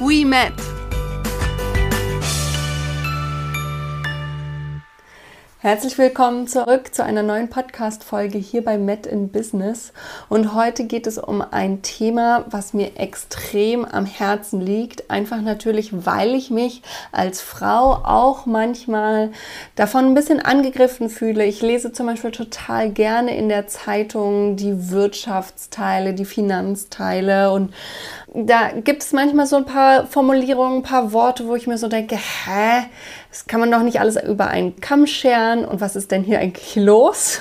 we met. Herzlich willkommen zurück zu einer neuen Podcast-Folge hier bei Met in Business. Und heute geht es um ein Thema, was mir extrem am Herzen liegt. Einfach natürlich, weil ich mich als Frau auch manchmal davon ein bisschen angegriffen fühle. Ich lese zum Beispiel total gerne in der Zeitung die Wirtschaftsteile, die Finanzteile und da gibt es manchmal so ein paar Formulierungen, ein paar Worte, wo ich mir so denke, hä, das kann man doch nicht alles über einen Kamm scheren. Und was ist denn hier eigentlich los?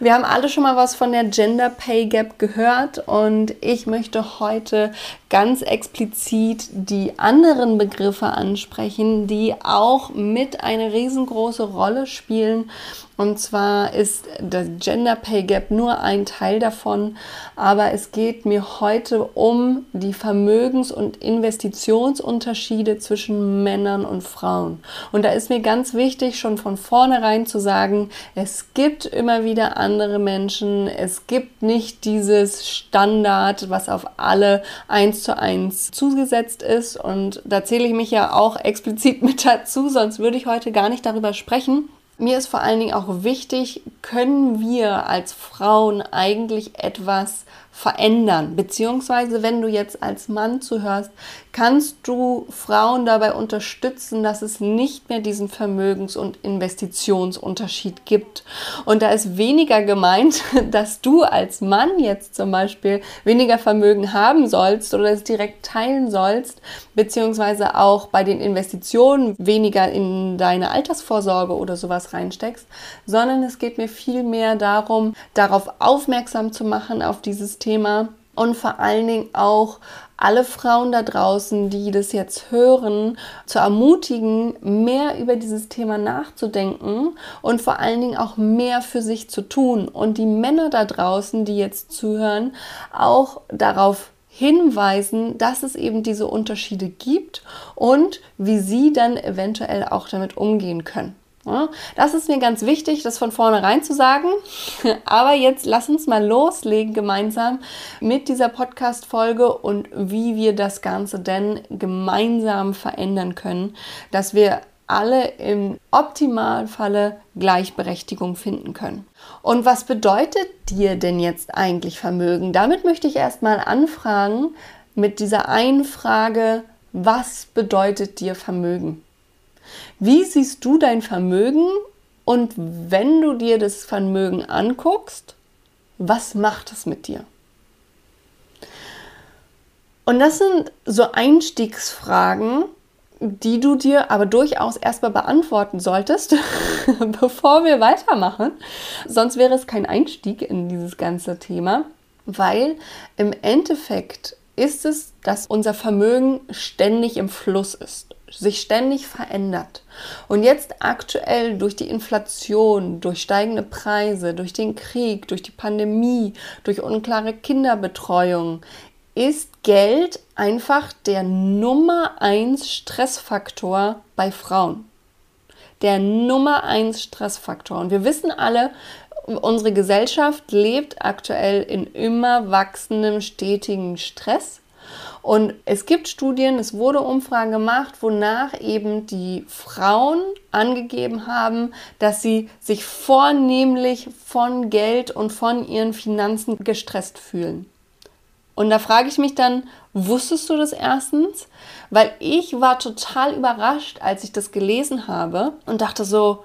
Wir haben alle schon mal was von der Gender Pay Gap gehört. Und ich möchte heute ganz explizit die anderen Begriffe ansprechen, die auch mit eine riesengroße Rolle spielen und zwar ist das Gender Pay Gap nur ein Teil davon, aber es geht mir heute um die Vermögens- und Investitionsunterschiede zwischen Männern und Frauen. Und da ist mir ganz wichtig, schon von vornherein zu sagen, es gibt immer wieder andere Menschen, es gibt nicht dieses Standard, was auf alle eins zu eins zugesetzt ist. Und da zähle ich mich ja auch explizit mit dazu, sonst würde ich heute gar nicht darüber sprechen. Mir ist vor allen Dingen auch wichtig, können wir als Frauen eigentlich etwas verändern? Beziehungsweise, wenn du jetzt als Mann zuhörst, kannst du Frauen dabei unterstützen, dass es nicht mehr diesen Vermögens- und Investitionsunterschied gibt. Und da ist weniger gemeint, dass du als Mann jetzt zum Beispiel weniger Vermögen haben sollst oder es direkt teilen sollst, beziehungsweise auch bei den Investitionen weniger in deine Altersvorsorge oder sowas reinsteckst, sondern es geht mir vielmehr darum, darauf aufmerksam zu machen, auf dieses Thema und vor allen Dingen auch alle Frauen da draußen, die das jetzt hören, zu ermutigen, mehr über dieses Thema nachzudenken und vor allen Dingen auch mehr für sich zu tun. Und die Männer da draußen, die jetzt zuhören, auch darauf hinweisen, dass es eben diese Unterschiede gibt und wie sie dann eventuell auch damit umgehen können. Das ist mir ganz wichtig, das von vornherein zu sagen. Aber jetzt lass uns mal loslegen gemeinsam mit dieser Podcast-Folge und wie wir das Ganze denn gemeinsam verändern können, dass wir alle im Optimalfalle Gleichberechtigung finden können. Und was bedeutet dir denn jetzt eigentlich Vermögen? Damit möchte ich erstmal anfragen mit dieser einen Frage, was bedeutet dir Vermögen? Wie siehst du dein Vermögen und wenn du dir das Vermögen anguckst, was macht es mit dir? Und das sind so Einstiegsfragen, die du dir aber durchaus erstmal beantworten solltest, bevor wir weitermachen. Sonst wäre es kein Einstieg in dieses ganze Thema, weil im Endeffekt ist es, dass unser Vermögen ständig im Fluss ist, sich ständig verändert. Und jetzt aktuell durch die Inflation, durch steigende Preise, durch den Krieg, durch die Pandemie, durch unklare Kinderbetreuung, ist Geld einfach der Nummer eins Stressfaktor bei Frauen. Der Nummer eins Stressfaktor. Und wir wissen alle, unsere Gesellschaft lebt aktuell in immer wachsendem, stetigen Stress. Und es gibt Studien, es wurde Umfragen gemacht, wonach eben die Frauen angegeben haben, dass sie sich vornehmlich von Geld und von ihren Finanzen gestresst fühlen. Und da frage ich mich dann, wusstest du das erstens? Weil ich war total überrascht, als ich das gelesen habe und dachte so,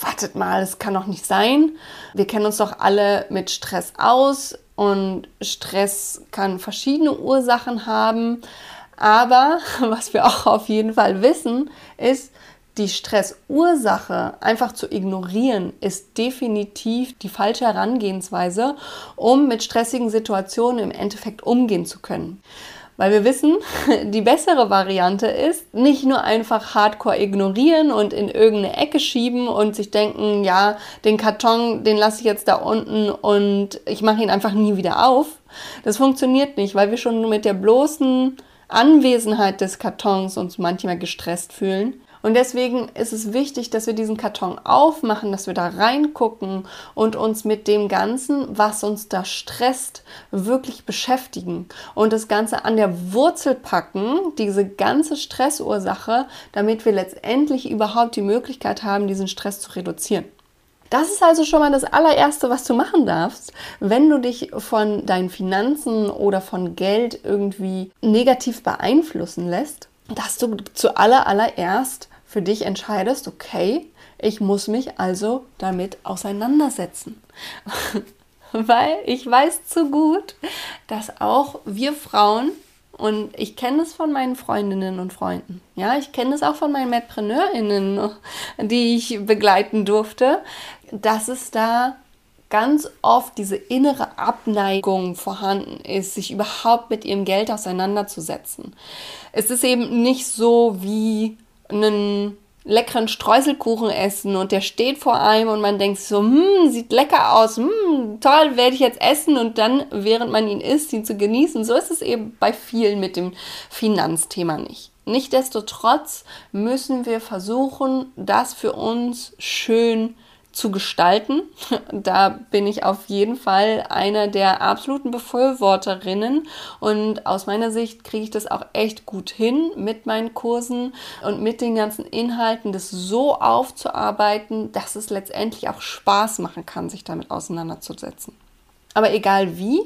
wartet mal, das kann doch nicht sein. Wir kennen uns doch alle mit Stress aus und Stress kann verschiedene Ursachen haben. Aber was wir auch auf jeden Fall wissen, ist, die Stressursache einfach zu ignorieren, ist definitiv die falsche Herangehensweise, um mit stressigen Situationen im Endeffekt umgehen zu können. Weil wir wissen, die bessere Variante ist, nicht nur einfach hardcore ignorieren und in irgendeine Ecke schieben und sich denken, ja, den Karton, den lasse ich jetzt da unten und ich mache ihn einfach nie wieder auf. Das funktioniert nicht, weil wir schon mit der bloßen Anwesenheit des Kartons uns manchmal gestresst fühlen. Und deswegen ist es wichtig, dass wir diesen Karton aufmachen, dass wir da reingucken und uns mit dem Ganzen, was uns da stresst, wirklich beschäftigen und das Ganze an der Wurzel packen, diese ganze Stressursache, damit wir letztendlich überhaupt die Möglichkeit haben, diesen Stress zu reduzieren. Das ist also schon mal das allererste, was du machen darfst, wenn du dich von deinen Finanzen oder von Geld irgendwie negativ beeinflussen lässt, dass du zuallererst für dich entscheidest, okay, ich muss mich also damit auseinandersetzen. Weil ich weiß zu gut, dass auch wir Frauen und ich kenne es von meinen Freundinnen und Freunden. Ja, ich kenne es auch von meinen MedpreneurInnen, die ich begleiten durfte, dass es da ganz oft diese innere Abneigung vorhanden ist, sich überhaupt mit ihrem Geld auseinanderzusetzen. Es ist eben nicht so wie einen leckeren Streuselkuchen essen und der steht vor einem und man denkt so, hm, sieht lecker aus, hm, toll, werde ich jetzt essen und dann, während man ihn isst, ihn zu genießen. So ist es eben bei vielen mit dem Finanzthema nicht. Nichtsdestotrotz müssen wir versuchen, das für uns schön zu zu gestalten. Da bin ich auf jeden Fall einer der absoluten Befürworterinnen und aus meiner Sicht kriege ich das auch echt gut hin mit meinen Kursen und mit den ganzen Inhalten, das so aufzuarbeiten, dass es letztendlich auch Spaß machen kann, sich damit auseinanderzusetzen. Aber egal wie,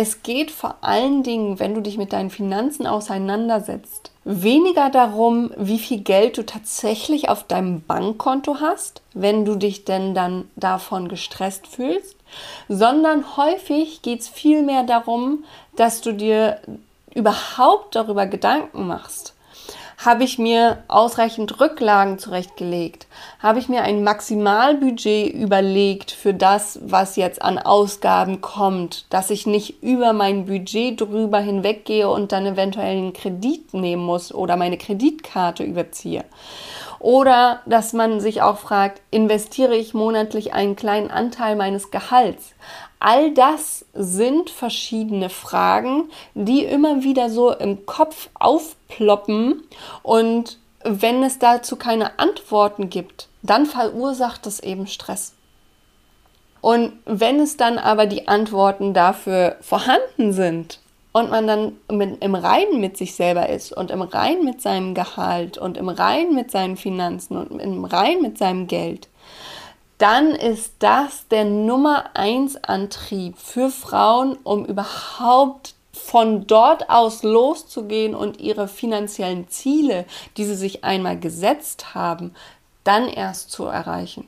es geht vor allen Dingen, wenn du dich mit deinen Finanzen auseinandersetzt, weniger darum, wie viel Geld du tatsächlich auf deinem Bankkonto hast, wenn du dich denn dann davon gestresst fühlst, sondern häufig geht es vielmehr darum, dass du dir überhaupt darüber Gedanken machst, habe ich mir ausreichend Rücklagen zurechtgelegt? Habe ich mir ein Maximalbudget überlegt für das, was jetzt an Ausgaben kommt, dass ich nicht über mein Budget drüber hinweggehe und dann eventuell einen Kredit nehmen muss oder meine Kreditkarte überziehe? Oder dass man sich auch fragt, investiere ich monatlich einen kleinen Anteil meines Gehalts? All das sind verschiedene Fragen, die immer wieder so im Kopf aufploppen und wenn es dazu keine Antworten gibt, dann verursacht es eben Stress. Und wenn es dann aber die Antworten dafür vorhanden sind und man dann mit, im Reinen mit sich selber ist und im Reinen mit seinem Gehalt und im Reinen mit seinen Finanzen und im Reinen mit seinem Geld, dann ist das der Nummer eins Antrieb für Frauen, um überhaupt von dort aus loszugehen und ihre finanziellen Ziele, die sie sich einmal gesetzt haben, dann erst zu erreichen.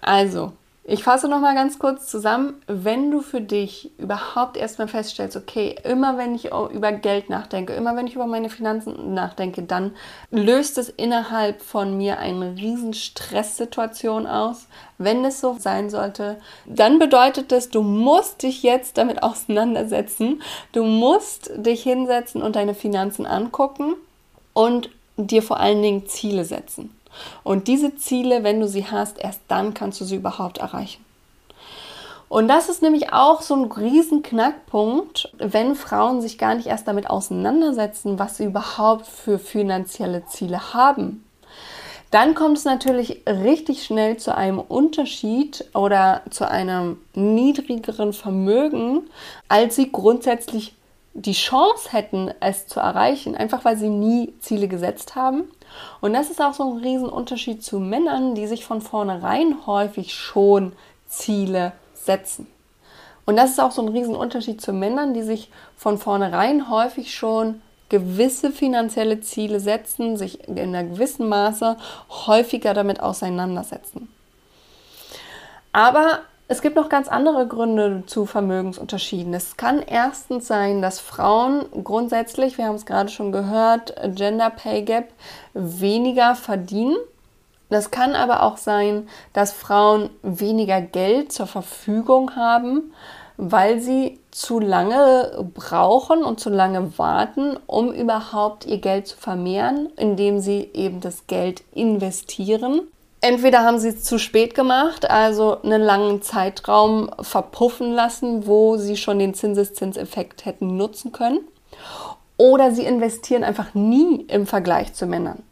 Also, ich fasse noch mal ganz kurz zusammen, wenn du für dich überhaupt erstmal feststellst, okay, immer wenn ich über Geld nachdenke, immer wenn ich über meine Finanzen nachdenke, dann löst es innerhalb von mir eine riesen Stresssituation aus. Wenn es so sein sollte, dann bedeutet das, du musst dich jetzt damit auseinandersetzen. Du musst dich hinsetzen und deine Finanzen angucken und dir vor allen Dingen Ziele setzen. Und diese Ziele, wenn du sie hast, erst dann kannst du sie überhaupt erreichen. Und das ist nämlich auch so ein riesen Knackpunkt, wenn Frauen sich gar nicht erst damit auseinandersetzen, was sie überhaupt für finanzielle Ziele haben. Dann kommt es natürlich richtig schnell zu einem Unterschied oder zu einem niedrigeren Vermögen, als sie grundsätzlich die Chance hätten, es zu erreichen, einfach weil sie nie Ziele gesetzt haben und das ist auch so ein Riesenunterschied zu Männern, die sich von vornherein häufig schon Ziele setzen. Und das ist auch so ein Riesenunterschied zu Männern, die sich von vornherein häufig schon gewisse finanzielle Ziele setzen, sich in einer gewissen Maße häufiger damit auseinandersetzen. Aber es gibt noch ganz andere Gründe zu Vermögensunterschieden. Es kann erstens sein, dass Frauen grundsätzlich, wir haben es gerade schon gehört, Gender Pay Gap weniger verdienen. Das kann aber auch sein, dass Frauen weniger Geld zur Verfügung haben, weil sie zu lange brauchen und zu lange warten, um überhaupt ihr Geld zu vermehren, indem sie eben das Geld investieren. Entweder haben sie es zu spät gemacht, also einen langen Zeitraum verpuffen lassen, wo sie schon den Zinseszinseffekt hätten nutzen können, oder sie investieren einfach nie im Vergleich zu Männern.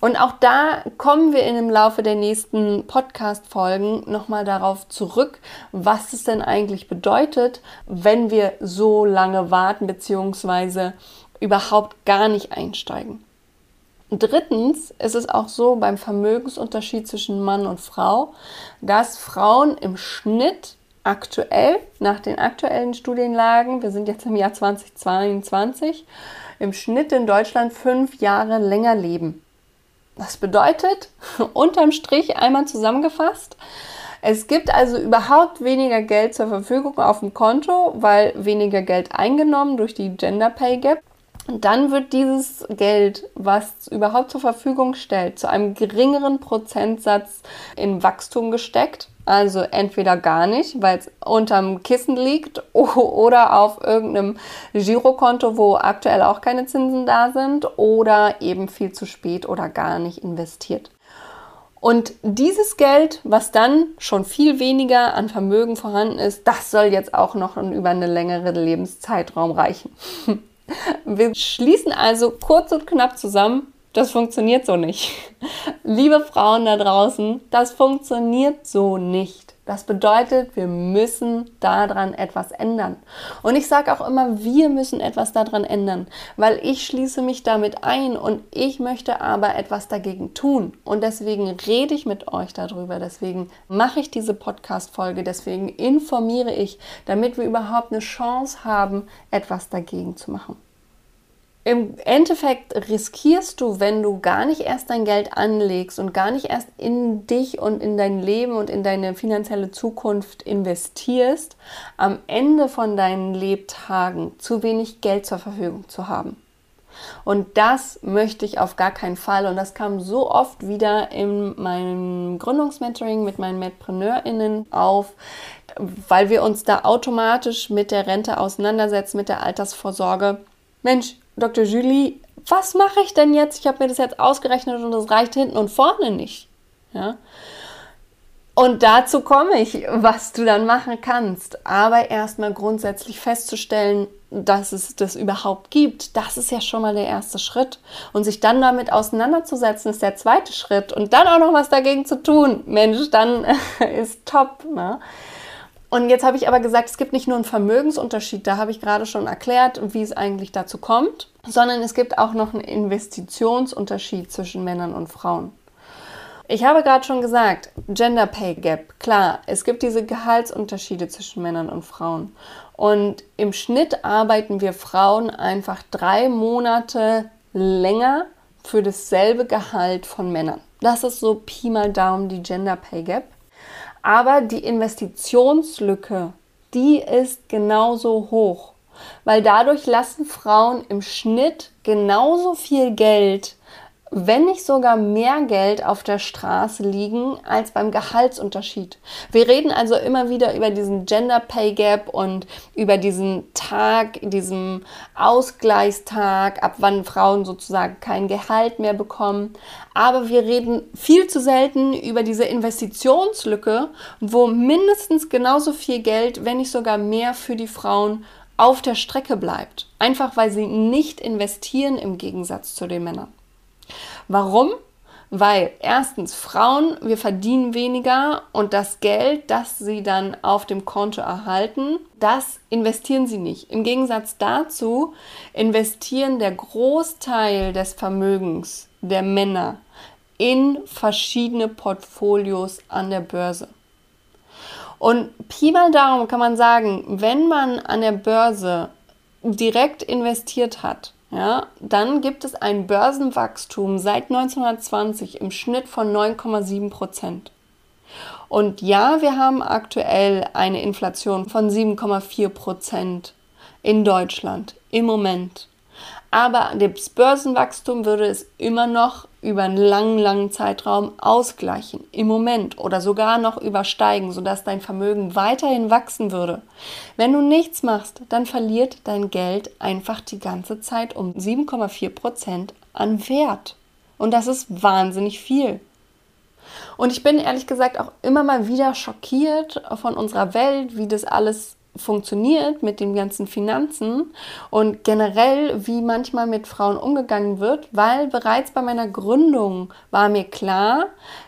Und auch da kommen wir im Laufe der nächsten Podcast-Folgen nochmal darauf zurück, was es denn eigentlich bedeutet, wenn wir so lange warten bzw. überhaupt gar nicht einsteigen. Drittens ist es auch so beim Vermögensunterschied zwischen Mann und Frau, dass Frauen im Schnitt aktuell, nach den aktuellen Studienlagen, wir sind jetzt im Jahr 2022, im Schnitt in Deutschland fünf Jahre länger leben. Das bedeutet, unterm Strich einmal zusammengefasst, es gibt also überhaupt weniger Geld zur Verfügung auf dem Konto, weil weniger Geld eingenommen durch die Gender Pay Gap. Und dann wird dieses Geld, was überhaupt zur Verfügung stellt, zu einem geringeren Prozentsatz in Wachstum gesteckt. Also entweder gar nicht, weil es unterm Kissen liegt oder auf irgendeinem Girokonto, wo aktuell auch keine Zinsen da sind oder eben viel zu spät oder gar nicht investiert. Und dieses Geld, was dann schon viel weniger an Vermögen vorhanden ist, das soll jetzt auch noch über eine längere Lebenszeitraum reichen. Wir schließen also kurz und knapp zusammen. Das funktioniert so nicht. Liebe Frauen da draußen, das funktioniert so nicht. Das bedeutet, wir müssen daran etwas ändern. Und ich sage auch immer, wir müssen etwas daran ändern, weil ich schließe mich damit ein und ich möchte aber etwas dagegen tun. Und deswegen rede ich mit euch darüber, deswegen mache ich diese Podcast-Folge, deswegen informiere ich, damit wir überhaupt eine Chance haben, etwas dagegen zu machen. Im Endeffekt riskierst du, wenn du gar nicht erst dein Geld anlegst und gar nicht erst in dich und in dein Leben und in deine finanzielle Zukunft investierst, am Ende von deinen Lebtagen zu wenig Geld zur Verfügung zu haben. Und das möchte ich auf gar keinen Fall. Und das kam so oft wieder in meinem Gründungsmentoring mit meinen MedpreneurInnen auf, weil wir uns da automatisch mit der Rente auseinandersetzen, mit der Altersvorsorge. Mensch, Dr. Julie, was mache ich denn jetzt? Ich habe mir das jetzt ausgerechnet und das reicht hinten und vorne nicht. Ja? Und dazu komme ich, was du dann machen kannst. Aber erstmal grundsätzlich festzustellen, dass es das überhaupt gibt, das ist ja schon mal der erste Schritt. Und sich dann damit auseinanderzusetzen, ist der zweite Schritt. Und dann auch noch was dagegen zu tun, Mensch, dann ist top. Ne? Und jetzt habe ich aber gesagt, es gibt nicht nur einen Vermögensunterschied, da habe ich gerade schon erklärt, wie es eigentlich dazu kommt, sondern es gibt auch noch einen Investitionsunterschied zwischen Männern und Frauen. Ich habe gerade schon gesagt, Gender Pay Gap, klar, es gibt diese Gehaltsunterschiede zwischen Männern und Frauen. Und im Schnitt arbeiten wir Frauen einfach drei Monate länger für dasselbe Gehalt von Männern. Das ist so Pi mal Daumen die Gender Pay Gap. Aber die Investitionslücke, die ist genauso hoch, weil dadurch lassen Frauen im Schnitt genauso viel Geld wenn nicht sogar mehr Geld auf der Straße liegen als beim Gehaltsunterschied. Wir reden also immer wieder über diesen Gender Pay Gap und über diesen Tag, diesen Ausgleichstag, ab wann Frauen sozusagen kein Gehalt mehr bekommen. Aber wir reden viel zu selten über diese Investitionslücke, wo mindestens genauso viel Geld, wenn nicht sogar mehr für die Frauen auf der Strecke bleibt. Einfach weil sie nicht investieren im Gegensatz zu den Männern. Warum? Weil erstens Frauen, wir verdienen weniger und das Geld, das sie dann auf dem Konto erhalten, das investieren sie nicht. Im Gegensatz dazu investieren der Großteil des Vermögens der Männer in verschiedene Portfolios an der Börse. Und Pi mal Daumen kann man sagen, wenn man an der Börse direkt investiert hat, ja, dann gibt es ein Börsenwachstum seit 1920 im Schnitt von 9,7 Prozent. Und ja, wir haben aktuell eine Inflation von 7,4 Prozent in Deutschland im Moment. Aber das Börsenwachstum würde es immer noch über einen langen, langen Zeitraum ausgleichen, im Moment oder sogar noch übersteigen, sodass dein Vermögen weiterhin wachsen würde. Wenn du nichts machst, dann verliert dein Geld einfach die ganze Zeit um 7,4 Prozent an Wert. Und das ist wahnsinnig viel. Und ich bin ehrlich gesagt auch immer mal wieder schockiert von unserer Welt, wie das alles funktioniert mit den ganzen Finanzen und generell, wie manchmal mit Frauen umgegangen wird, weil bereits bei meiner Gründung war mir klar,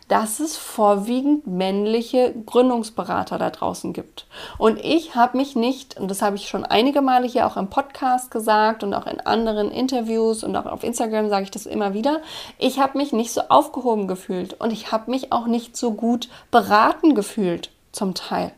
dass es vorwiegend männliche Gründungsberater da draußen gibt. Und ich habe mich nicht, und das habe ich schon einige Male hier auch im Podcast gesagt und auch in anderen Interviews und auch auf Instagram sage ich das immer wieder, ich habe mich nicht so aufgehoben gefühlt und ich habe mich auch nicht so gut beraten gefühlt zum Teil.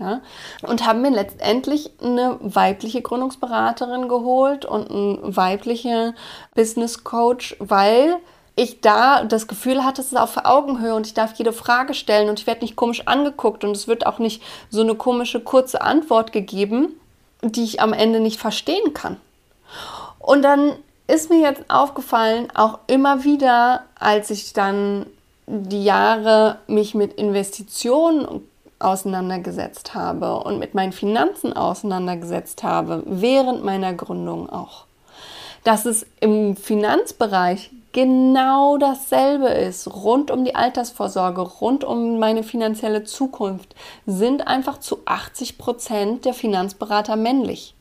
Ja, und haben mir letztendlich eine weibliche Gründungsberaterin geholt und einen weiblichen Business Coach, weil ich da das Gefühl hatte, es ist auf Augenhöhe und ich darf jede Frage stellen und ich werde nicht komisch angeguckt und es wird auch nicht so eine komische kurze Antwort gegeben, die ich am Ende nicht verstehen kann. Und dann ist mir jetzt aufgefallen, auch immer wieder, als ich dann die Jahre mich mit Investitionen auseinandergesetzt habe und mit meinen Finanzen auseinandergesetzt habe, während meiner Gründung auch, dass es im Finanzbereich genau dasselbe ist, rund um die Altersvorsorge, rund um meine finanzielle Zukunft, sind einfach zu 80 Prozent der Finanzberater männlich.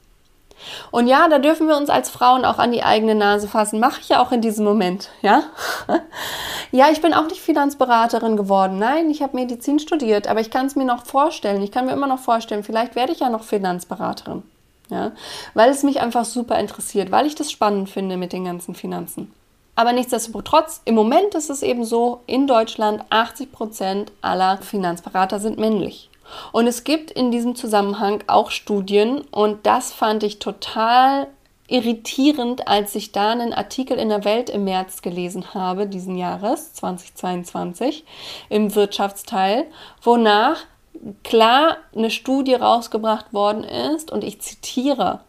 Und ja, da dürfen wir uns als Frauen auch an die eigene Nase fassen. Mache ich ja auch in diesem Moment, ja? ja, ich bin auch nicht Finanzberaterin geworden. Nein, ich habe Medizin studiert, aber ich kann es mir noch vorstellen. Ich kann mir immer noch vorstellen, vielleicht werde ich ja noch Finanzberaterin. Ja? Weil es mich einfach super interessiert, weil ich das spannend finde mit den ganzen Finanzen. Aber nichtsdestotrotz, im Moment ist es eben so, in Deutschland 80 Prozent aller Finanzberater sind männlich. Und es gibt in diesem Zusammenhang auch Studien und das fand ich total irritierend, als ich da einen Artikel in der Welt im März gelesen habe, diesen Jahres 2022, im Wirtschaftsteil, wonach klar eine Studie rausgebracht worden ist und ich zitiere,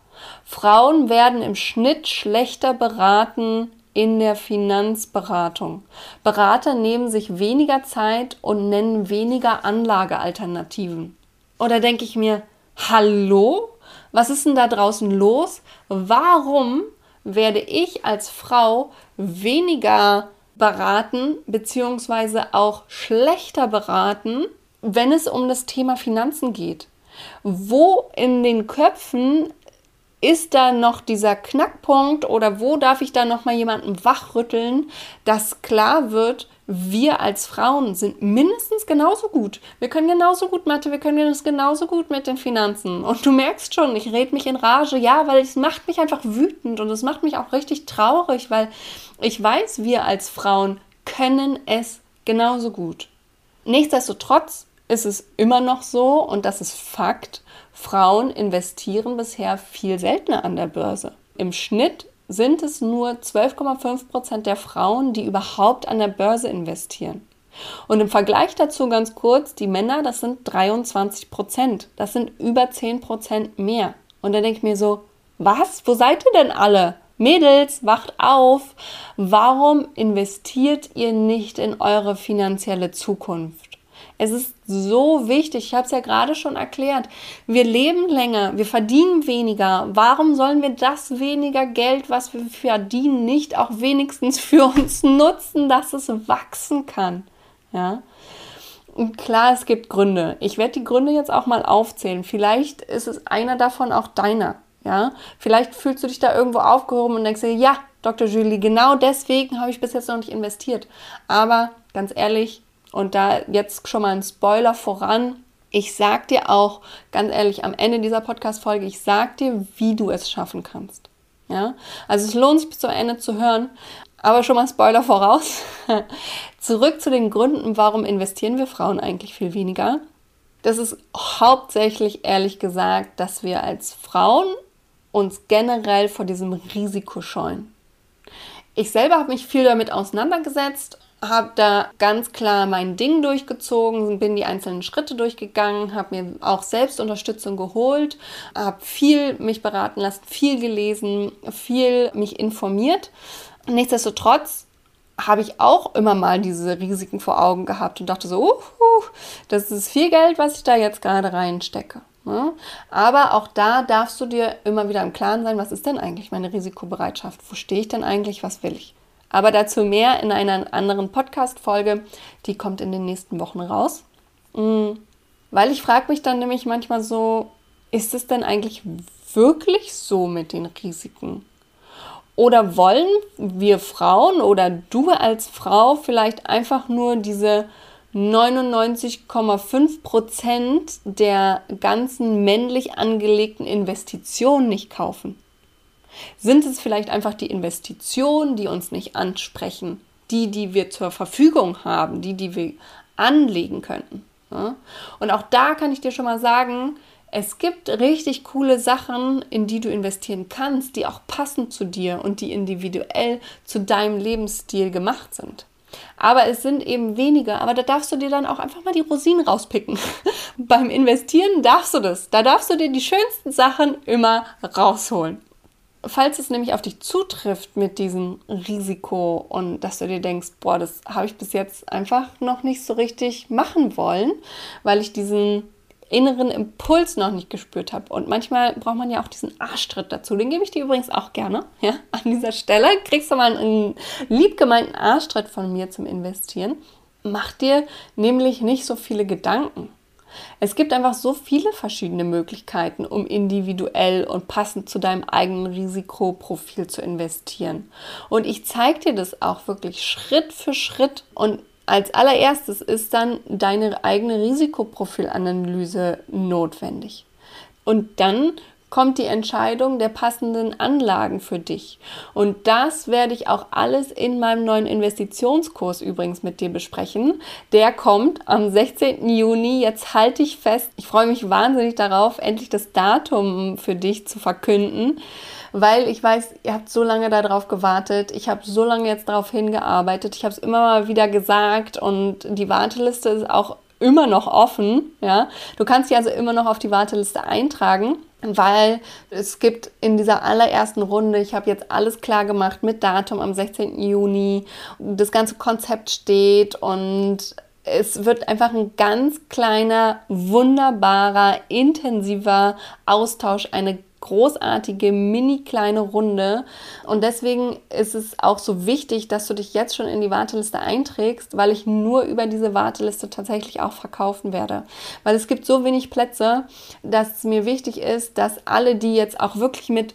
Frauen werden im Schnitt schlechter beraten in der Finanzberatung. Berater nehmen sich weniger Zeit und nennen weniger Anlagealternativen. Oder denke ich mir, hallo? Was ist denn da draußen los? Warum werde ich als Frau weniger beraten bzw. auch schlechter beraten, wenn es um das Thema Finanzen geht? Wo in den Köpfen ist da noch dieser Knackpunkt oder wo darf ich da noch mal jemanden wachrütteln, dass klar wird, wir als Frauen sind mindestens genauso gut. Wir können genauso gut Mathe, wir können es genauso gut mit den Finanzen. Und du merkst schon, ich rede mich in Rage, ja, weil es macht mich einfach wütend und es macht mich auch richtig traurig, weil ich weiß, wir als Frauen können es genauso gut. Nichtsdestotrotz ist es immer noch so, und das ist Fakt, Frauen investieren bisher viel seltener an der Börse. Im Schnitt sind es nur 12,5 Prozent der Frauen, die überhaupt an der Börse investieren. Und im Vergleich dazu ganz kurz, die Männer, das sind 23 Prozent. Das sind über 10 Prozent mehr. Und da denke ich mir so, was? Wo seid ihr denn alle? Mädels, wacht auf! Warum investiert ihr nicht in eure finanzielle Zukunft? Es ist so wichtig, ich habe es ja gerade schon erklärt. Wir leben länger, wir verdienen weniger. Warum sollen wir das weniger Geld, was wir verdienen, nicht auch wenigstens für uns nutzen, dass es wachsen kann? Ja. Und klar, es gibt Gründe. Ich werde die Gründe jetzt auch mal aufzählen. Vielleicht ist es einer davon auch deiner. Ja, vielleicht fühlst du dich da irgendwo aufgehoben und denkst dir, ja, Dr. Julie, genau deswegen habe ich bis jetzt noch nicht investiert. Aber ganz ehrlich, und da jetzt schon mal ein Spoiler voran. Ich sag dir auch ganz ehrlich am Ende dieser Podcast-Folge, ich sag dir, wie du es schaffen kannst. Ja, also es lohnt sich bis zum Ende zu hören. Aber schon mal Spoiler voraus. Zurück zu den Gründen, warum investieren wir Frauen eigentlich viel weniger. Das ist hauptsächlich, ehrlich gesagt, dass wir als Frauen uns generell vor diesem Risiko scheuen. Ich selber habe mich viel damit auseinandergesetzt habe da ganz klar mein Ding durchgezogen, bin die einzelnen Schritte durchgegangen, habe mir auch selbst Unterstützung geholt, habe viel mich beraten lassen, viel gelesen, viel mich informiert. Nichtsdestotrotz habe ich auch immer mal diese Risiken vor Augen gehabt und dachte so, uh, uh, das ist viel Geld, was ich da jetzt gerade reinstecke. Ne? Aber auch da darfst du dir immer wieder im Klaren sein, was ist denn eigentlich meine Risikobereitschaft? Wo stehe ich denn eigentlich? Was will ich? Aber dazu mehr in einer anderen Podcast-Folge, die kommt in den nächsten Wochen raus. Mhm. Weil ich frage mich dann nämlich manchmal so, ist es denn eigentlich wirklich so mit den Risiken? Oder wollen wir Frauen oder du als Frau vielleicht einfach nur diese 99,5 Prozent der ganzen männlich angelegten Investitionen nicht kaufen? Sind es vielleicht einfach die Investitionen, die uns nicht ansprechen, die, die wir zur Verfügung haben, die, die wir anlegen könnten? Und auch da kann ich dir schon mal sagen, es gibt richtig coole Sachen, in die du investieren kannst, die auch passend zu dir und die individuell zu deinem Lebensstil gemacht sind. Aber es sind eben weniger. Aber da darfst du dir dann auch einfach mal die Rosinen rauspicken. Beim Investieren darfst du das. Da darfst du dir die schönsten Sachen immer rausholen. Falls es nämlich auf dich zutrifft mit diesem Risiko und dass du dir denkst, boah, das habe ich bis jetzt einfach noch nicht so richtig machen wollen, weil ich diesen inneren Impuls noch nicht gespürt habe. Und manchmal braucht man ja auch diesen Arschtritt dazu. Den gebe ich dir übrigens auch gerne. Ja? An dieser Stelle kriegst du mal einen liebgemeinten Arschtritt von mir zum Investieren. Mach dir nämlich nicht so viele Gedanken. Es gibt einfach so viele verschiedene Möglichkeiten, um individuell und passend zu deinem eigenen Risikoprofil zu investieren. Und ich zeige dir das auch wirklich Schritt für Schritt und als allererstes ist dann deine eigene Risikoprofilanalyse notwendig. Und dann kommt die Entscheidung der passenden Anlagen für dich. Und das werde ich auch alles in meinem neuen Investitionskurs übrigens mit dir besprechen. Der kommt am 16. Juni. Jetzt halte ich fest. Ich freue mich wahnsinnig darauf, endlich das Datum für dich zu verkünden weil ich weiß, ihr habt so lange darauf gewartet. Ich habe so lange jetzt darauf hingearbeitet. Ich habe es immer mal wieder gesagt und die Warteliste ist auch immer noch offen. Ja, du kannst dich also immer noch auf die Warteliste eintragen weil es gibt in dieser allerersten Runde, ich habe jetzt alles klar gemacht mit Datum am 16. Juni, das ganze Konzept steht und es wird einfach ein ganz kleiner, wunderbarer, intensiver Austausch, eine großartige, mini kleine Runde. Und deswegen ist es auch so wichtig, dass du dich jetzt schon in die Warteliste einträgst, weil ich nur über diese Warteliste tatsächlich auch verkaufen werde. Weil es gibt so wenig Plätze, dass es mir wichtig ist, dass alle, die jetzt auch wirklich mit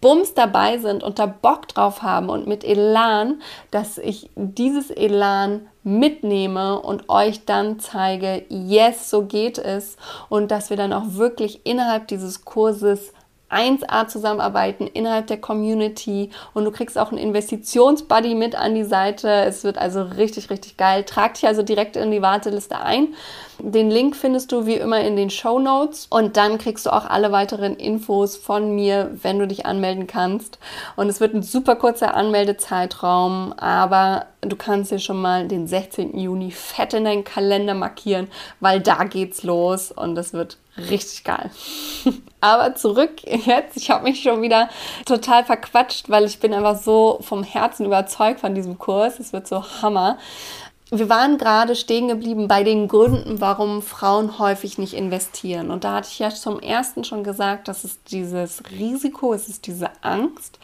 Bums dabei sind und da Bock drauf haben und mit Elan, dass ich dieses Elan mitnehme und euch dann zeige, yes, so geht es und dass wir dann auch wirklich innerhalb dieses Kurses 1A zusammenarbeiten innerhalb der Community und du kriegst auch einen Investitionsbuddy mit an die Seite. Es wird also richtig, richtig geil. Trag dich also direkt in die Warteliste ein. Den Link findest du wie immer in den Show Notes und dann kriegst du auch alle weiteren Infos von mir, wenn du dich anmelden kannst. Und es wird ein super kurzer Anmeldezeitraum, aber du kannst dir schon mal den 16. Juni fett in deinen Kalender markieren, weil da geht's los und das wird richtig geil. Aber zurück jetzt, ich habe mich schon wieder total verquatscht, weil ich bin einfach so vom Herzen überzeugt von diesem Kurs. Es wird so Hammer. Wir waren gerade stehen geblieben bei den Gründen, warum Frauen häufig nicht investieren. Und da hatte ich ja zum ersten schon gesagt, dass es dieses Risiko, es ist diese Angst.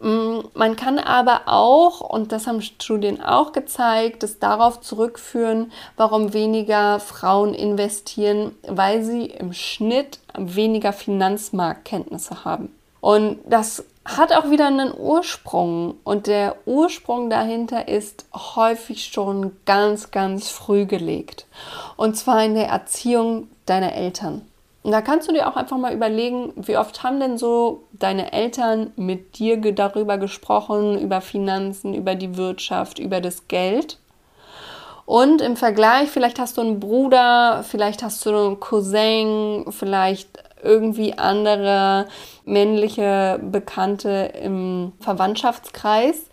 Mm, man kann aber auch, und das haben Studien auch gezeigt, es darauf zurückführen, warum weniger Frauen investieren, weil sie im Schnitt weniger Finanzmarktkenntnisse haben. Und das hat auch wieder einen Ursprung. Und der Ursprung dahinter ist häufig schon ganz, ganz früh gelegt. Und zwar in der Erziehung deiner Eltern. Und da kannst du dir auch einfach mal überlegen, wie oft haben denn so deine Eltern mit dir darüber gesprochen, über Finanzen, über die Wirtschaft, über das Geld. Und im Vergleich, vielleicht hast du einen Bruder, vielleicht hast du einen Cousin, vielleicht irgendwie andere männliche Bekannte im Verwandtschaftskreis.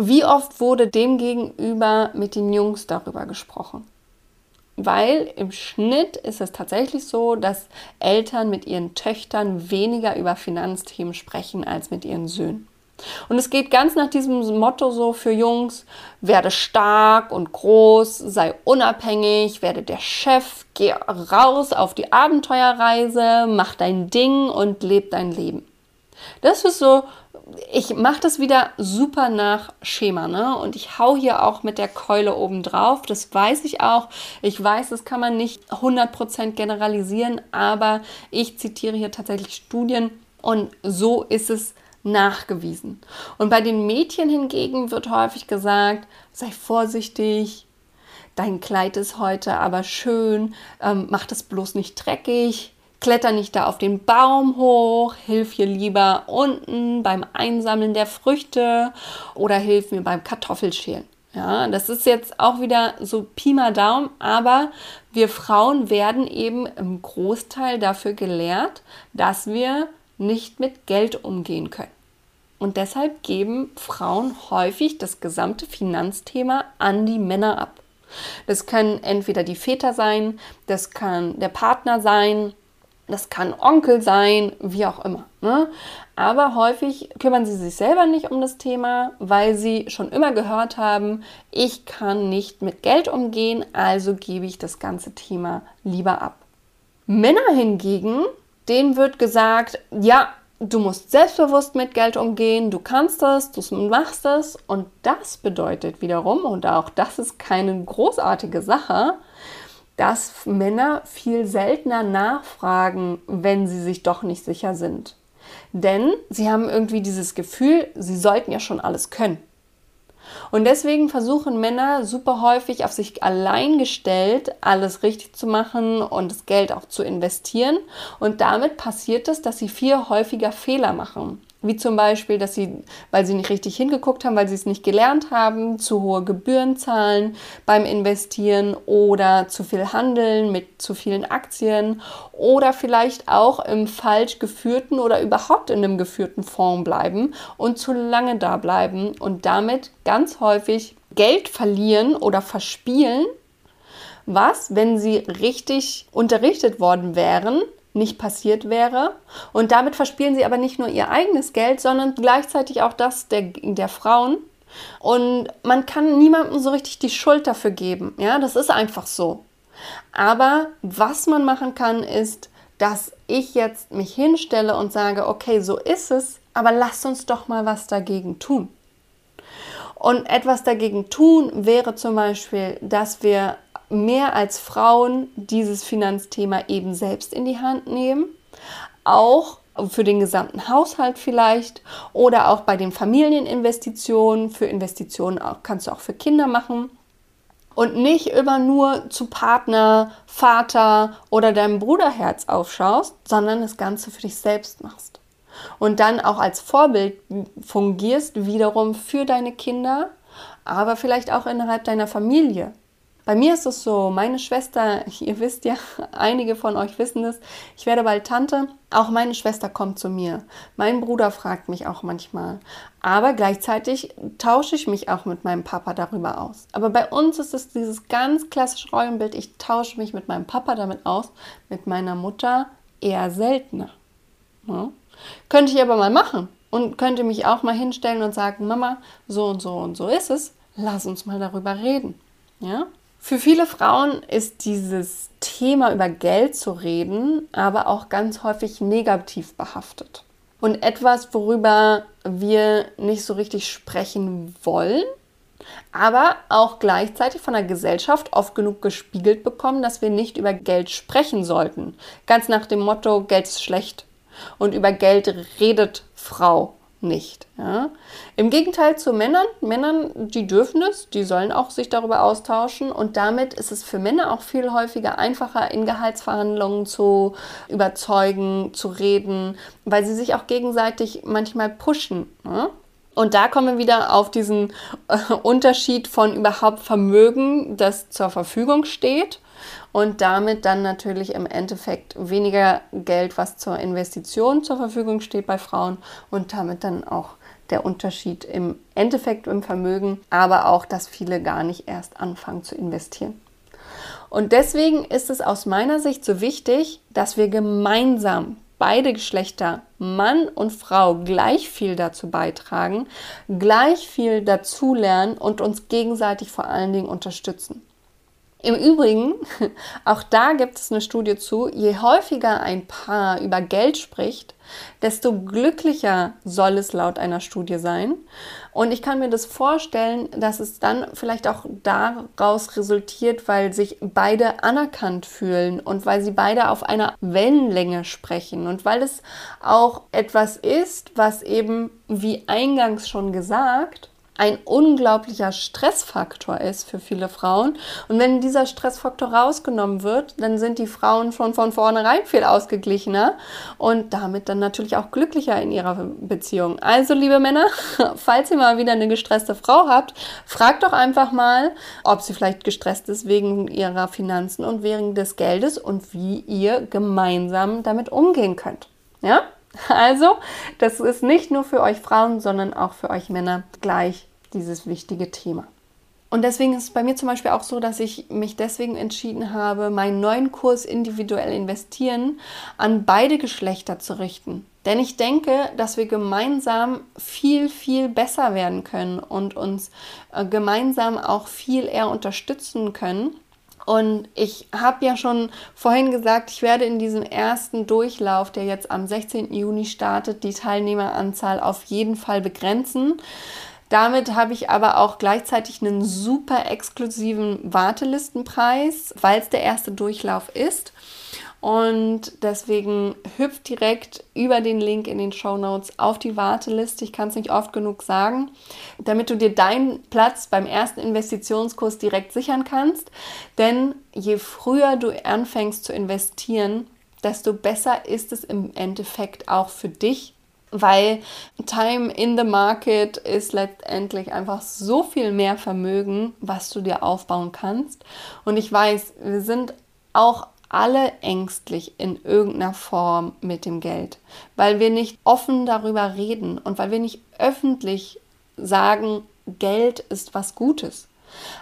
wie oft wurde demgegenüber mit den Jungs darüber gesprochen? Weil im Schnitt ist es tatsächlich so, dass Eltern mit ihren Töchtern weniger über Finanzthemen sprechen als mit ihren Söhnen. Und es geht ganz nach diesem Motto so für Jungs, werde stark und groß, sei unabhängig, werde der Chef, geh raus auf die Abenteuerreise, mach dein Ding und leb dein Leben. Das ist so, ich mache das wieder super nach Schema, ne? Und ich hau hier auch mit der Keule oben drauf. Das weiß ich auch. Ich weiß, das kann man nicht 100% generalisieren, aber ich zitiere hier tatsächlich Studien und so ist es nachgewiesen. Und bei den Mädchen hingegen wird häufig gesagt, sei vorsichtig, dein Kleid ist heute aber schön, ähm, mach das bloß nicht dreckig, kletter nicht da auf den Baum hoch, hilf hier lieber unten beim Einsammeln der Früchte oder hilf mir beim Kartoffelschälen. Ja, das ist jetzt auch wieder so Pi mal Daumen, aber wir Frauen werden eben im Großteil dafür gelehrt, dass wir nicht mit Geld umgehen können. Und deshalb geben Frauen häufig das gesamte Finanzthema an die Männer ab. Das können entweder die Väter sein, das kann der Partner sein, das kann Onkel sein, wie auch immer. Ne? Aber häufig kümmern sie sich selber nicht um das Thema, weil sie schon immer gehört haben, ich kann nicht mit Geld umgehen, also gebe ich das ganze Thema lieber ab. Männer hingegen, denen wird gesagt, ja, du musst selbstbewusst mit Geld umgehen, du kannst das, du machst es und das bedeutet wiederum, und auch das ist keine großartige Sache, dass Männer viel seltener nachfragen, wenn sie sich doch nicht sicher sind. Denn sie haben irgendwie dieses Gefühl, sie sollten ja schon alles können. Und deswegen versuchen Männer super häufig auf sich allein gestellt, alles richtig zu machen und das Geld auch zu investieren. Und damit passiert es, dass sie viel häufiger Fehler machen. Wie zum Beispiel, dass sie, weil sie nicht richtig hingeguckt haben, weil sie es nicht gelernt haben, zu hohe Gebühren zahlen beim Investieren oder zu viel handeln mit zu vielen Aktien oder vielleicht auch im falsch geführten oder überhaupt in einem geführten Fonds bleiben und zu lange da bleiben und damit ganz häufig Geld verlieren oder verspielen, was, wenn sie richtig unterrichtet worden wären, nicht passiert wäre. Und damit verspielen sie aber nicht nur ihr eigenes Geld, sondern gleichzeitig auch das der, der Frauen. Und man kann niemandem so richtig die Schuld dafür geben. Ja, das ist einfach so. Aber was man machen kann, ist, dass ich jetzt mich hinstelle und sage, okay, so ist es, aber lasst uns doch mal was dagegen tun. Und etwas dagegen tun wäre zum Beispiel, dass wir mehr als Frauen dieses Finanzthema eben selbst in die Hand nehmen. Auch für den gesamten Haushalt vielleicht oder auch bei den Familieninvestitionen. Für Investitionen auch, kannst du auch für Kinder machen. Und nicht immer nur zu Partner, Vater oder deinem Bruderherz aufschaust, sondern das Ganze für dich selbst machst. Und dann auch als Vorbild fungierst wiederum für deine Kinder, aber vielleicht auch innerhalb deiner Familie. Bei mir ist es so, meine Schwester, ihr wisst ja, einige von euch wissen es, ich werde bald Tante. Auch meine Schwester kommt zu mir. Mein Bruder fragt mich auch manchmal. Aber gleichzeitig tausche ich mich auch mit meinem Papa darüber aus. Aber bei uns ist es dieses ganz klassische Rollenbild, ich tausche mich mit meinem Papa damit aus, mit meiner Mutter eher seltener. Ja? Könnte ich aber mal machen und könnte mich auch mal hinstellen und sagen, Mama, so und so und so ist es. Lass uns mal darüber reden. Ja? Für viele Frauen ist dieses Thema über Geld zu reden aber auch ganz häufig negativ behaftet. Und etwas, worüber wir nicht so richtig sprechen wollen, aber auch gleichzeitig von der Gesellschaft oft genug gespiegelt bekommen, dass wir nicht über Geld sprechen sollten. Ganz nach dem Motto, Geld ist schlecht. Und über Geld redet Frau nicht. Ja? Im Gegenteil zu Männern, Männern, die dürfen es, die sollen auch sich darüber austauschen und damit ist es für Männer auch viel häufiger einfacher, in Gehaltsverhandlungen zu überzeugen, zu reden, weil sie sich auch gegenseitig manchmal pushen. Ja? Und da kommen wir wieder auf diesen äh, Unterschied von überhaupt Vermögen, das zur Verfügung steht und damit dann natürlich im Endeffekt weniger Geld, was zur Investition zur Verfügung steht bei Frauen und damit dann auch der Unterschied im Endeffekt im Vermögen, aber auch, dass viele gar nicht erst anfangen zu investieren. Und deswegen ist es aus meiner Sicht so wichtig, dass wir gemeinsam beide Geschlechter, Mann und Frau, gleich viel dazu beitragen, gleich viel dazulernen und uns gegenseitig vor allen Dingen unterstützen. Im Übrigen, auch da gibt es eine Studie zu, je häufiger ein Paar über Geld spricht, desto glücklicher soll es laut einer Studie sein. Und ich kann mir das vorstellen, dass es dann vielleicht auch daraus resultiert, weil sich beide anerkannt fühlen und weil sie beide auf einer Wellenlänge sprechen und weil es auch etwas ist, was eben, wie eingangs schon gesagt, ein unglaublicher Stressfaktor ist für viele Frauen. Und wenn dieser Stressfaktor rausgenommen wird, dann sind die Frauen schon von vornherein viel ausgeglichener und damit dann natürlich auch glücklicher in ihrer Beziehung. Also, liebe Männer, falls ihr mal wieder eine gestresste Frau habt, fragt doch einfach mal, ob sie vielleicht gestresst ist wegen ihrer Finanzen und wegen des Geldes und wie ihr gemeinsam damit umgehen könnt. Ja? Also, das ist nicht nur für euch Frauen, sondern auch für euch Männer gleich dieses wichtige Thema. Und deswegen ist es bei mir zum Beispiel auch so, dass ich mich deswegen entschieden habe, meinen neuen Kurs individuell investieren an beide Geschlechter zu richten. Denn ich denke, dass wir gemeinsam viel, viel besser werden können und uns äh, gemeinsam auch viel eher unterstützen können. Und ich habe ja schon vorhin gesagt, ich werde in diesem ersten Durchlauf, der jetzt am 16. Juni startet, die Teilnehmeranzahl auf jeden Fall begrenzen. Damit habe ich aber auch gleichzeitig einen super exklusiven Wartelistenpreis, weil es der erste Durchlauf ist. Und deswegen hüpft direkt über den Link in den Show Notes auf die Warteliste. Ich kann es nicht oft genug sagen, damit du dir deinen Platz beim ersten Investitionskurs direkt sichern kannst. Denn je früher du anfängst zu investieren, desto besser ist es im Endeffekt auch für dich weil Time in the Market ist letztendlich einfach so viel mehr Vermögen, was du dir aufbauen kannst. Und ich weiß, wir sind auch alle ängstlich in irgendeiner Form mit dem Geld, weil wir nicht offen darüber reden und weil wir nicht öffentlich sagen, Geld ist was Gutes.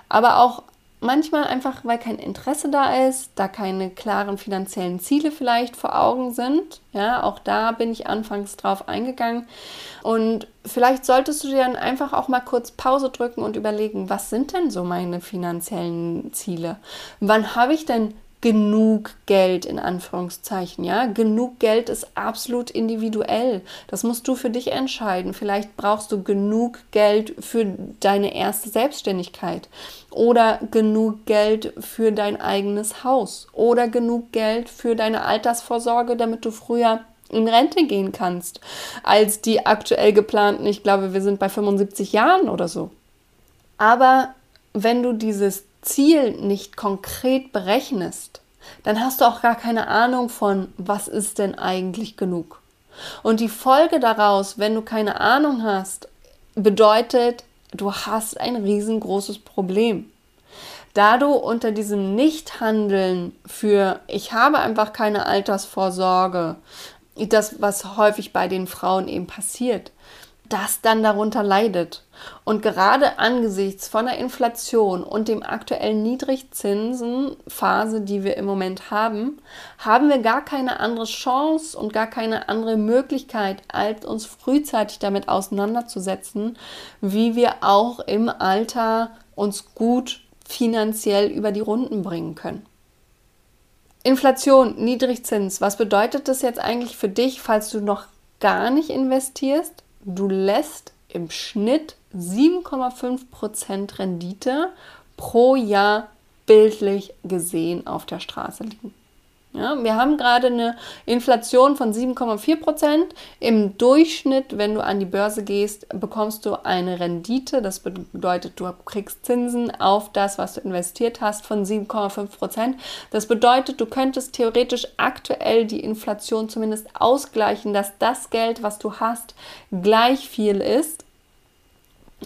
Aber auch manchmal einfach, weil kein Interesse da ist, da keine klaren finanziellen Ziele vielleicht vor Augen sind. Ja, auch da bin ich anfangs drauf eingegangen. Und vielleicht solltest du dir dann einfach auch mal kurz Pause drücken und überlegen, was sind denn so meine finanziellen Ziele? Wann habe ich denn genug Geld in Anführungszeichen, ja? Genug Geld ist absolut individuell. Das musst du für dich entscheiden. Vielleicht brauchst du genug Geld für deine erste Selbstständigkeit oder genug Geld für dein eigenes Haus oder genug Geld für deine Altersvorsorge, damit du früher in Rente gehen kannst, als die aktuell geplanten, ich glaube, wir sind bei 75 Jahren oder so. Aber wenn du dieses Ziel nicht konkret berechnest, dann hast du auch gar keine Ahnung von, was ist denn eigentlich genug. Und die Folge daraus, wenn du keine Ahnung hast, bedeutet, du hast ein riesengroßes Problem. Da du unter diesem Nichthandeln für ich habe einfach keine Altersvorsorge, das was häufig bei den Frauen eben passiert, das dann darunter leidet. Und gerade angesichts von der Inflation und dem aktuellen Niedrigzinsenphase, die wir im Moment haben, haben wir gar keine andere Chance und gar keine andere Möglichkeit, als uns frühzeitig damit auseinanderzusetzen, wie wir auch im Alter uns gut finanziell über die Runden bringen können. Inflation, Niedrigzins, was bedeutet das jetzt eigentlich für dich, falls du noch gar nicht investierst? Du lässt im Schnitt 7,5% Rendite pro Jahr bildlich gesehen auf der Straße liegen. Ja, wir haben gerade eine Inflation von 7,4 Prozent. Im Durchschnitt, wenn du an die Börse gehst, bekommst du eine Rendite. Das bedeutet, du kriegst Zinsen auf das, was du investiert hast, von 7,5 Prozent. Das bedeutet, du könntest theoretisch aktuell die Inflation zumindest ausgleichen, dass das Geld, was du hast, gleich viel ist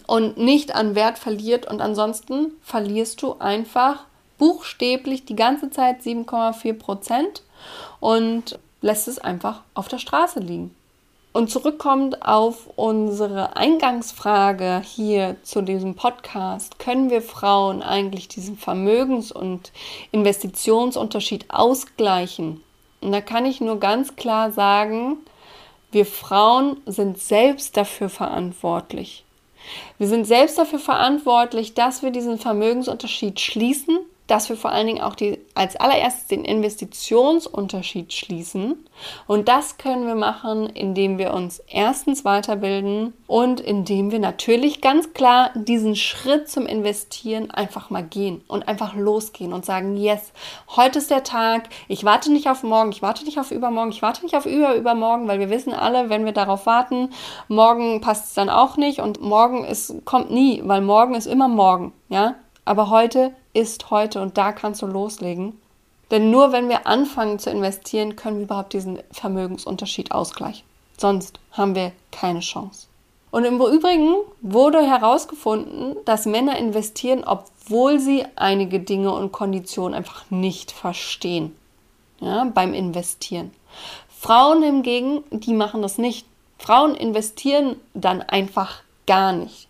und nicht an Wert verliert. Und ansonsten verlierst du einfach buchstäblich die ganze Zeit 7,4 Prozent und lässt es einfach auf der Straße liegen. Und zurückkommt auf unsere Eingangsfrage hier zu diesem Podcast, können wir Frauen eigentlich diesen Vermögens- und Investitionsunterschied ausgleichen? Und da kann ich nur ganz klar sagen, wir Frauen sind selbst dafür verantwortlich. Wir sind selbst dafür verantwortlich, dass wir diesen Vermögensunterschied schließen dass wir vor allen Dingen auch die, als allererstes den Investitionsunterschied schließen. Und das können wir machen, indem wir uns erstens weiterbilden und indem wir natürlich ganz klar diesen Schritt zum Investieren einfach mal gehen und einfach losgehen und sagen, yes, heute ist der Tag, ich warte nicht auf morgen, ich warte nicht auf übermorgen, ich warte nicht auf überübermorgen, weil wir wissen alle, wenn wir darauf warten, morgen passt es dann auch nicht und morgen ist, kommt nie, weil morgen ist immer morgen, ja. Aber heute ist heute und da kannst du loslegen. Denn nur wenn wir anfangen zu investieren, können wir überhaupt diesen Vermögensunterschied ausgleichen. Sonst haben wir keine Chance. Und im Übrigen wurde herausgefunden, dass Männer investieren, obwohl sie einige Dinge und Konditionen einfach nicht verstehen. Ja, beim Investieren. Frauen hingegen, die machen das nicht. Frauen investieren dann einfach gar nicht.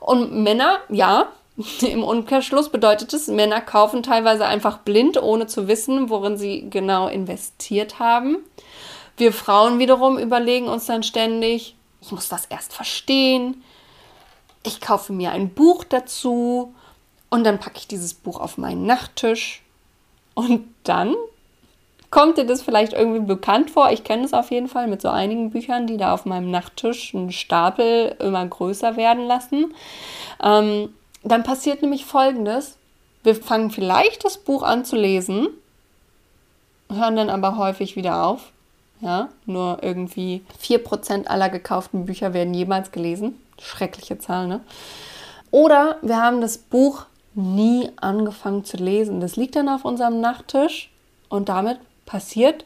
Und Männer, ja, Im Umkehrschluss bedeutet es, Männer kaufen teilweise einfach blind, ohne zu wissen, worin sie genau investiert haben. Wir Frauen wiederum überlegen uns dann ständig, ich muss das erst verstehen. Ich kaufe mir ein Buch dazu und dann packe ich dieses Buch auf meinen Nachttisch. Und dann kommt dir das vielleicht irgendwie bekannt vor. Ich kenne es auf jeden Fall mit so einigen Büchern, die da auf meinem Nachttisch einen Stapel immer größer werden lassen. Ähm, dann passiert nämlich Folgendes. Wir fangen vielleicht das Buch an zu lesen, hören dann aber häufig wieder auf. Ja, nur irgendwie 4% aller gekauften Bücher werden jemals gelesen. Schreckliche Zahl, ne? Oder wir haben das Buch nie angefangen zu lesen. Das liegt dann auf unserem Nachttisch und damit passiert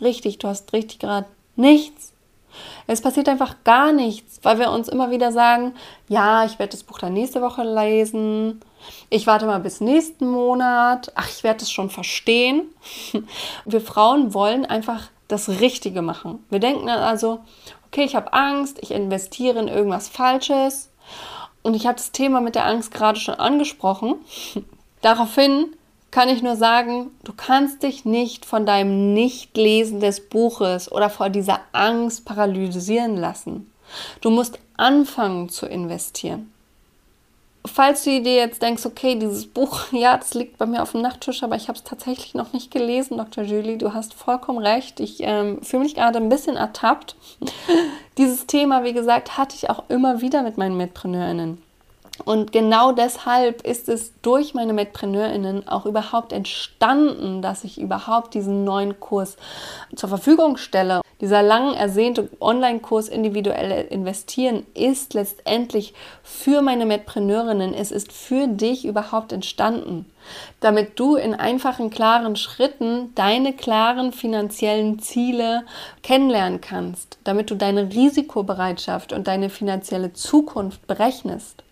richtig, du hast richtig gerade nichts. Es passiert einfach gar nichts, weil wir uns immer wieder sagen, ja, ich werde das Buch dann nächste Woche lesen. Ich warte mal bis nächsten Monat. Ach, ich werde es schon verstehen. Wir Frauen wollen einfach das Richtige machen. Wir denken also, okay, ich habe Angst, ich investiere in irgendwas Falsches. Und ich habe das Thema mit der Angst gerade schon angesprochen. Daraufhin kann ich nur sagen, du kannst dich nicht von deinem Nichtlesen des Buches oder vor dieser Angst paralysieren lassen. Du musst anfangen zu investieren. Falls du dir jetzt denkst, okay, dieses Buch, ja, das liegt bei mir auf dem Nachttisch, aber ich habe es tatsächlich noch nicht gelesen, Dr. Julie, du hast vollkommen recht. Ich ähm, fühle mich gerade ein bisschen ertappt. dieses Thema, wie gesagt, hatte ich auch immer wieder mit meinen Mitpreneurinnen. Und genau deshalb ist es durch meine MedpreneurInnen auch überhaupt entstanden, dass ich überhaupt diesen neuen Kurs zur Verfügung stelle. Dieser lang ersehnte Online-Kurs individuell investieren ist letztendlich für meine Medpreneurinnen, es ist für dich überhaupt entstanden, damit du in einfachen, klaren Schritten deine klaren finanziellen Ziele kennenlernen kannst, damit du deine Risikobereitschaft und deine finanzielle Zukunft berechnest.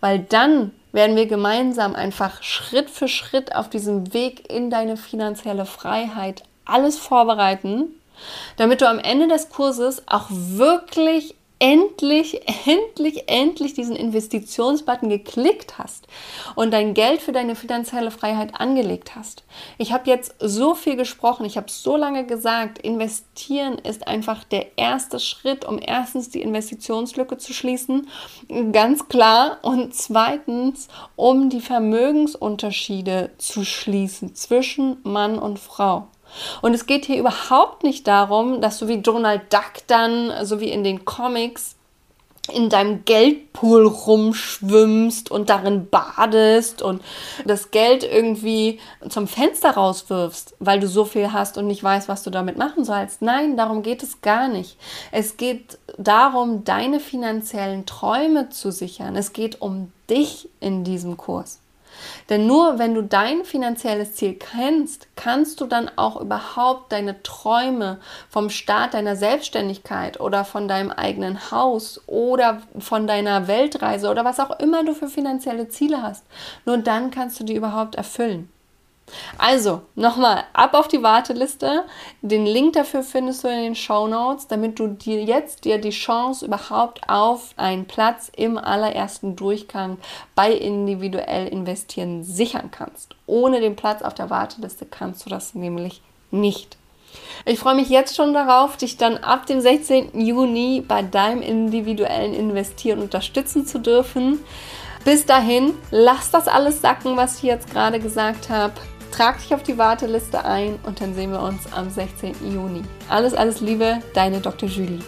Weil dann werden wir gemeinsam einfach Schritt für Schritt auf diesem Weg in deine finanzielle Freiheit alles vorbereiten, damit du am Ende des Kurses auch wirklich endlich, endlich, endlich diesen Investitionsbutton geklickt hast und dein Geld für deine finanzielle Freiheit angelegt hast. Ich habe jetzt so viel gesprochen, ich habe so lange gesagt, investieren ist einfach der erste Schritt, um erstens die Investitionslücke zu schließen, ganz klar, und zweitens, um die Vermögensunterschiede zu schließen zwischen Mann und Frau. Und es geht hier überhaupt nicht darum, dass du wie Donald Duck dann, so wie in den Comics, in deinem Geldpool rumschwimmst und darin badest und das Geld irgendwie zum Fenster rauswirfst, weil du so viel hast und nicht weißt, was du damit machen sollst. Nein, darum geht es gar nicht. Es geht darum, deine finanziellen Träume zu sichern. Es geht um dich in diesem Kurs. Denn nur wenn du dein finanzielles Ziel kennst, kannst du dann auch überhaupt deine Träume vom Start deiner Selbstständigkeit oder von deinem eigenen Haus oder von deiner Weltreise oder was auch immer du für finanzielle Ziele hast, nur dann kannst du die überhaupt erfüllen. Also, nochmal, ab auf die Warteliste. Den Link dafür findest du in den Show Notes, damit du dir jetzt dir die Chance überhaupt auf einen Platz im allerersten Durchgang bei individuell investieren sichern kannst. Ohne den Platz auf der Warteliste kannst du das nämlich nicht. Ich freue mich jetzt schon darauf, dich dann ab dem 16. Juni bei deinem individuellen Investieren unterstützen zu dürfen. Bis dahin, lass das alles sacken, was ich jetzt gerade gesagt habe. Trag dich auf die Warteliste ein und dann sehen wir uns am 16. Juni. Alles, alles Liebe, deine Dr. Julie.